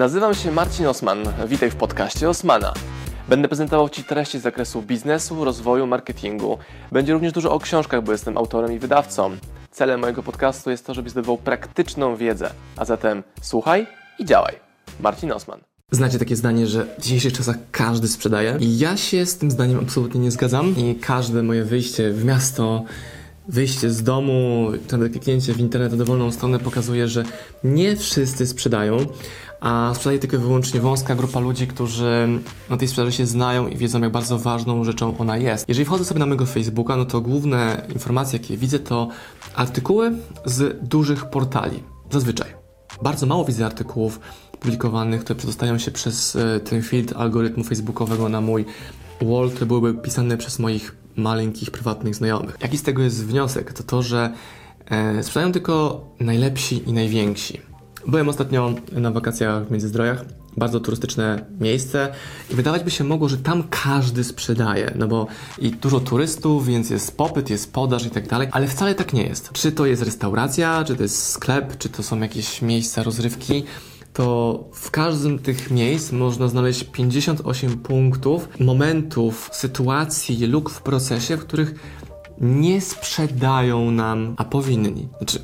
Nazywam się Marcin Osman. Witaj w podcaście Osmana. Będę prezentował Ci treści z zakresu biznesu, rozwoju, marketingu. Będzie również dużo o książkach, bo jestem autorem i wydawcą. Celem mojego podcastu jest to, żebyś zdobywał praktyczną wiedzę. A zatem słuchaj i działaj. Marcin Osman. Znacie takie zdanie, że w dzisiejszych czasach każdy sprzedaje? I ja się z tym zdaniem absolutnie nie zgadzam. I każde moje wyjście w miasto, wyjście z domu, to kliknięcie w internet na dowolną stronę pokazuje, że nie wszyscy sprzedają, a sprzedaje tylko wyłącznie wąska grupa ludzi, którzy na tej sprzedaży się znają i wiedzą, jak bardzo ważną rzeczą ona jest. Jeżeli wchodzę sobie na mojego Facebooka, no to główne informacje, jakie widzę, to artykuły z dużych portali. Zazwyczaj. Bardzo mało widzę artykułów publikowanych, które przedostają się przez e, ten filtr algorytmu facebookowego na mój wall, które byłyby pisane przez moich maleńkich, prywatnych znajomych. Jaki z tego jest wniosek? To to, że e, sprzedają tylko najlepsi i najwięksi. Byłem ostatnio na wakacjach w Międzyzdrojach, bardzo turystyczne miejsce i wydawać by się mogło, że tam każdy sprzedaje, no bo i dużo turystów, więc jest popyt, jest podaż i tak dalej, ale wcale tak nie jest. Czy to jest restauracja, czy to jest sklep, czy to są jakieś miejsca rozrywki, to w każdym tych miejsc można znaleźć 58 punktów, momentów, sytuacji, luk w procesie, w których nie sprzedają nam, a powinni. Znaczy,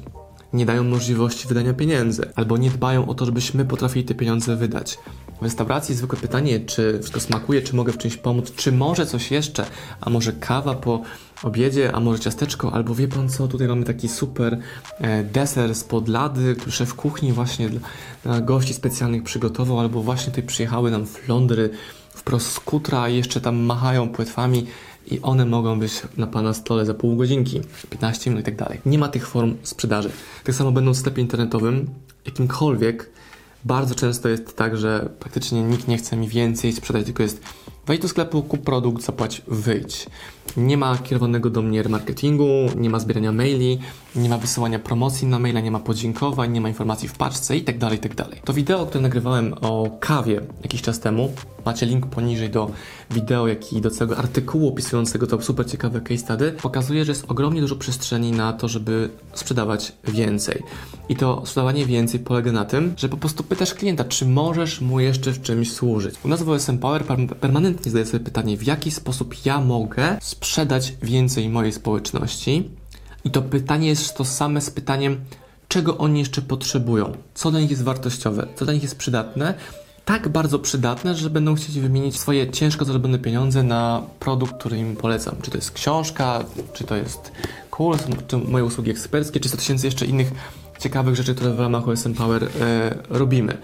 nie dają możliwości wydania pieniędzy, albo nie dbają o to, żebyśmy potrafili te pieniądze wydać. W restauracji zwykłe pytanie, czy wszystko smakuje, czy mogę w czymś pomóc, czy może coś jeszcze, a może kawa po obiedzie, a może ciasteczko, albo wie pan co, tutaj mamy taki super e, deser z podlady, który szef kuchni właśnie dla, gości specjalnych przygotował, albo właśnie tutaj przyjechały nam flądry wprost z kutra i jeszcze tam machają płetwami i one mogą być na Pana stole za pół godzinki, 15 minut i tak dalej. Nie ma tych form sprzedaży. Tak samo będą w sklepie internetowym, jakimkolwiek, bardzo często jest tak, że praktycznie nikt nie chce mi więcej sprzedać, tylko jest wejdź do sklepu, kup produkt, zapłać, wyjdź. Nie ma kierowanego do mnie marketingu, nie ma zbierania maili, nie ma wysyłania promocji na maila, nie ma podziękowań, nie ma informacji w paczce i tak dalej, i tak. To wideo, które nagrywałem o kawie jakiś czas temu, macie link poniżej do wideo, jak i do całego artykułu opisującego to super ciekawe case study, pokazuje, że jest ogromnie dużo przestrzeni na to, żeby sprzedawać więcej. I to sprzedawanie więcej polega na tym, że po prostu pytasz klienta, czy możesz mu jeszcze w czymś służyć. U nas w OSM Power permanentnie zadaję sobie pytanie, w jaki sposób ja mogę sprzedać więcej mojej społeczności. I to pytanie jest to same z pytaniem, czego oni jeszcze potrzebują, co dla nich jest wartościowe, co dla nich jest przydatne, tak bardzo przydatne, że będą chcieli wymienić swoje ciężko zarobione pieniądze na produkt, który im polecam. Czy to jest książka, czy to jest kurs, czy moje usługi eksperckie, czy 100 tysięcy jeszcze innych ciekawych rzeczy, które w ramach OSM Power e, robimy.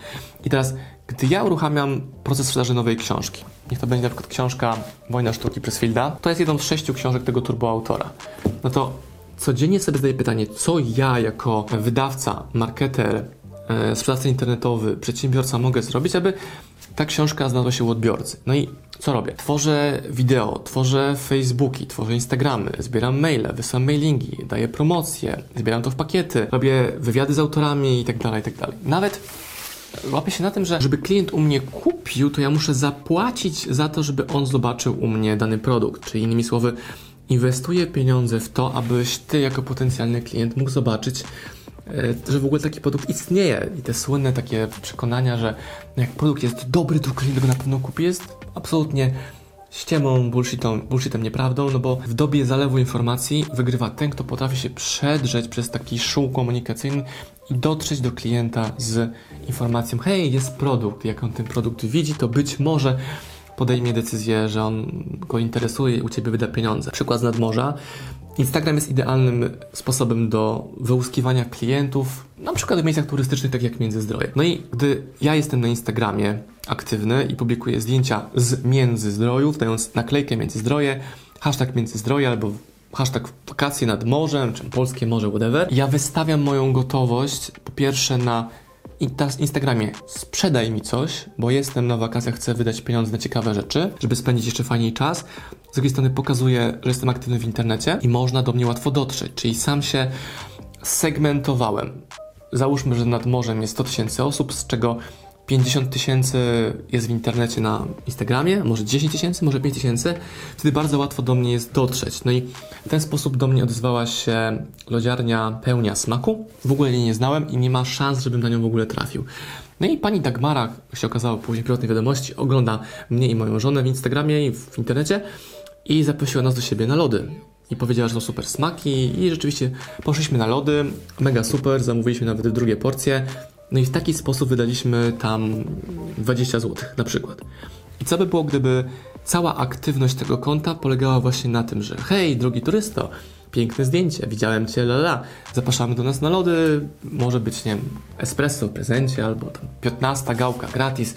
I teraz, gdy ja uruchamiam proces sprzedaży nowej książki, niech to będzie na przykład książka Wojna Sztuki przez Fielda, to jest jedną z sześciu książek tego turboautora. No to codziennie sobie zadaję pytanie, co ja jako wydawca, marketer, e, sprzedawca internetowy, przedsiębiorca mogę zrobić, aby ta książka znalazła się u odbiorcy. No i co robię? Tworzę wideo, tworzę Facebooki, tworzę Instagramy, zbieram maile, wysyłam mailingi, daję promocje, zbieram to w pakiety, robię wywiady z autorami i tak dalej, i tak. Nawet łapię się na tym, że żeby klient u mnie kupił, to ja muszę zapłacić za to, żeby on zobaczył u mnie dany produkt. Czyli innymi słowy, inwestuję pieniądze w to, abyś ty jako potencjalny klient mógł zobaczyć, że w ogóle taki produkt istnieje. I te słynne takie przekonania, że jak produkt jest dobry, to klient go na pewno kupi, jest absolutnie ściemą, bullshitą, bullshitem nieprawdą, no bo w dobie zalewu informacji wygrywa ten, kto potrafi się przedrzeć przez taki szum komunikacyjny i dotrzeć do klienta z informacją, hej, jest produkt, jak on ten produkt widzi, to być może podejmie decyzję, że on go interesuje i u Ciebie wyda pieniądze. Przykład z nadmorza. Instagram jest idealnym sposobem do wyłuskiwania klientów, na przykład w miejscach turystycznych, tak jak Międzyzdroje. No i gdy ja jestem na Instagramie aktywny i publikuję zdjęcia z Międzyzdrojów, dając naklejkę Międzyzdroje, hashtag Międzyzdroje albo hashtag wakacje nad morzem, czy polskie morze, whatever, ja wystawiam moją gotowość po pierwsze na Instagramie sprzedaj mi coś, bo jestem na wakacjach, chcę wydać pieniądze na ciekawe rzeczy, żeby spędzić jeszcze fajniej czas. Z drugiej strony pokazuję, że jestem aktywny w internecie i można do mnie łatwo dotrzeć, czyli sam się segmentowałem. Załóżmy, że nad morzem jest 100 tysięcy osób, z czego 50 tysięcy jest w internecie na Instagramie, może 10 tysięcy, może 5 tysięcy, wtedy bardzo łatwo do mnie jest dotrzeć. No i w ten sposób do mnie odezwała się lodziarnia pełnia smaku. W ogóle jej nie znałem i nie ma szans, żebym na nią w ogóle trafił. No i pani Dagmara, się okazało później prywatnej wiadomości, ogląda mnie i moją żonę w Instagramie i w internecie i zaprosiła nas do siebie na lody. I powiedziała, że to super smaki i rzeczywiście poszliśmy na lody, mega super, zamówiliśmy nawet drugie porcje. No i w taki sposób wydaliśmy tam 20 zł na przykład. I co by było, gdyby cała aktywność tego konta polegała właśnie na tym, że hej, drogi turysto, piękne zdjęcie, widziałem cię, la, la, zapraszamy do nas na lody, może być, nie wiem, espresso w prezencie albo tam 15 gałka gratis,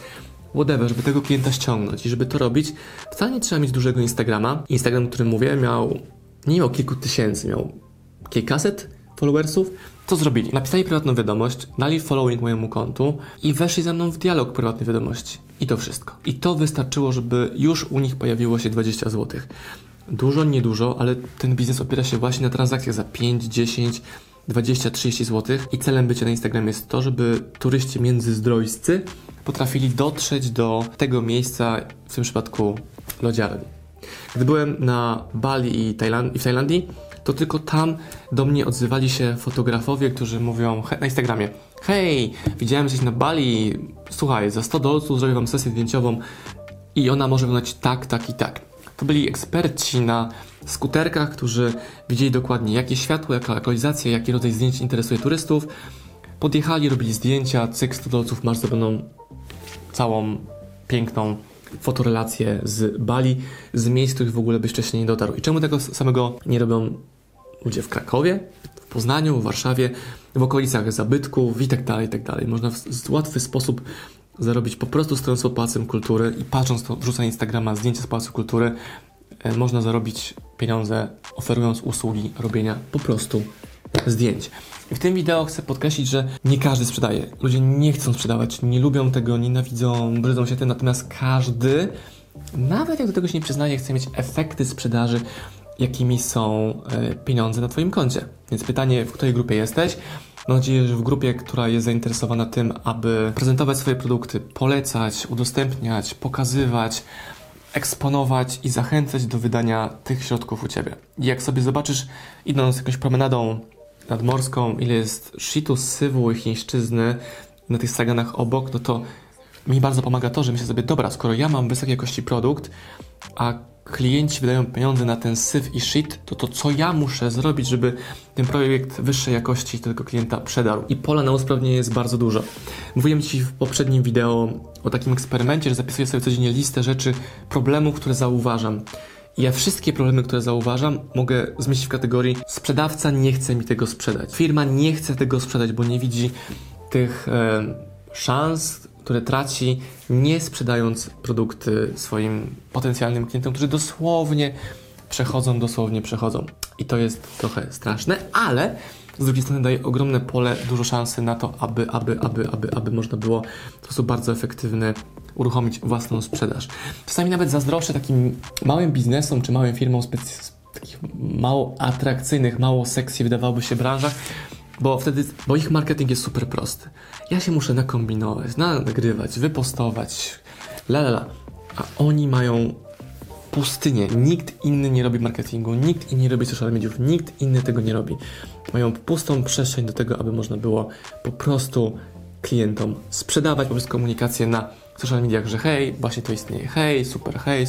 whatever, żeby tego klienta ściągnąć i żeby to robić, wcale nie trzeba mieć dużego Instagrama. Instagram, o którym mówię, miał, nie miał kilku tysięcy, miał kilkaset followersów. Co zrobili? Napisali prywatną wiadomość, dali following mojemu kontu i weszli ze mną w dialog prywatnej wiadomości. I to wszystko. I to wystarczyło, żeby już u nich pojawiło się 20 zł. Dużo, niedużo, ale ten biznes opiera się właśnie na transakcjach za 5, 10, 20, 30 zł. I celem bycia na Instagramie jest to, żeby turyści międzyzdrojscy potrafili dotrzeć do tego miejsca, w tym przypadku lodziarni. Gdy byłem na Bali i, Tajland- i w Tajlandii, to tylko tam do mnie odzywali się fotografowie, którzy mówią he- na Instagramie hej, widziałem coś na Bali, słuchaj, za 100 dolców zrobię wam sesję zdjęciową i ona może wyglądać tak, tak i tak. To byli eksperci na skuterkach, którzy wiedzieli dokładnie jakie światło, jaka lokalizacja, jaki rodzaj zdjęć interesuje turystów. Podjechali, robili zdjęcia, cyk 100 dolców, masz zrobioną całą piękną fotorelację z Bali, z miejsc, których w ogóle byś wcześniej nie dotarł. I czemu tego samego nie robią ludzie w Krakowie, w Poznaniu, w Warszawie, w okolicach zabytków i tak dalej, i tak dalej. Można w łatwy sposób zarobić po prostu stojąc pod Pałacem Kultury i patrząc to, wrzuca Instagrama zdjęcia z Pałacu Kultury, e, można zarobić pieniądze oferując usługi robienia po prostu zdjęć. I w tym wideo chcę podkreślić, że nie każdy sprzedaje. Ludzie nie chcą sprzedawać, nie lubią tego, nienawidzą, brydzą się tym, natomiast każdy, nawet jak do tego się nie przyznaje, chce mieć efekty sprzedaży, jakimi są e, pieniądze na Twoim koncie. Więc pytanie, w której grupie jesteś? Mam nadzieję, że w grupie, która jest zainteresowana tym, aby prezentować swoje produkty, polecać, udostępniać, pokazywać, eksponować i zachęcać do wydania tych środków u Ciebie. I jak sobie zobaczysz, idąc jakąś promenadą nadmorską, ile jest shitu, sywu i chińszczyzny na tych straganach obok, no to mi bardzo pomaga to, że myślę sobie, dobra, skoro ja mam wysokiej jakości produkt, a klienci wydają pieniądze na ten syf i shit, to to co ja muszę zrobić, żeby ten projekt wyższej jakości tego klienta przedarł. I pola na usprawnienie jest bardzo dużo. Mówiłem Ci w poprzednim wideo o takim eksperymencie, że zapisuję sobie codziennie listę rzeczy, problemów, które zauważam. Ja wszystkie problemy, które zauważam, mogę zmieścić w kategorii sprzedawca nie chce mi tego sprzedać. Firma nie chce tego sprzedać, bo nie widzi tych e, szans, które traci nie sprzedając produkty swoim potencjalnym klientom, którzy dosłownie przechodzą, dosłownie przechodzą. I to jest trochę straszne, ale z drugiej strony daje ogromne pole, dużo szansy na to, aby, aby, aby, aby, aby można było w sposób bardzo efektywny uruchomić własną sprzedaż. Czasami nawet zazdroszczę takim małym biznesom czy małym firmom takich mało atrakcyjnych, mało sexy wydawałoby się branżach, bo wtedy, bo ich marketing jest super prosty. Ja się muszę nakombinować, nagrywać, wypostować, la la la. A oni mają pustynię. Nikt inny nie robi marketingu, nikt inny nie robi social mediów, nikt inny tego nie robi. Mają pustą przestrzeń do tego, aby można było po prostu klientom sprzedawać poprzez komunikację na social mediach, że hej, właśnie to istnieje, hej, super, hej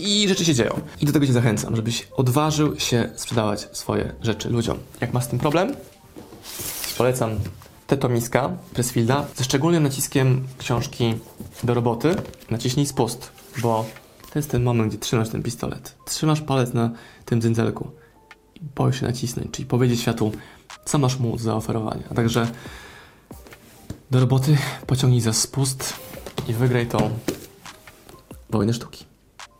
i rzeczy się dzieją. I do tego Cię zachęcam, żebyś odważył się sprzedawać swoje rzeczy ludziom. Jak masz z tym problem? Polecam Tetomiska Pressfielda ze szczególnym naciskiem książki do roboty. Naciśnij spust, bo to jest ten moment, gdzie trzymasz ten pistolet. Trzymasz palec na tym dzyndzelku i boisz się nacisnąć, czyli powiedzieć światu, co masz mu do zaoferowania. A także do roboty pociągnij za spust i wygraj tą wojnę sztuki.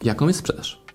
Jaką jest sprzedaż?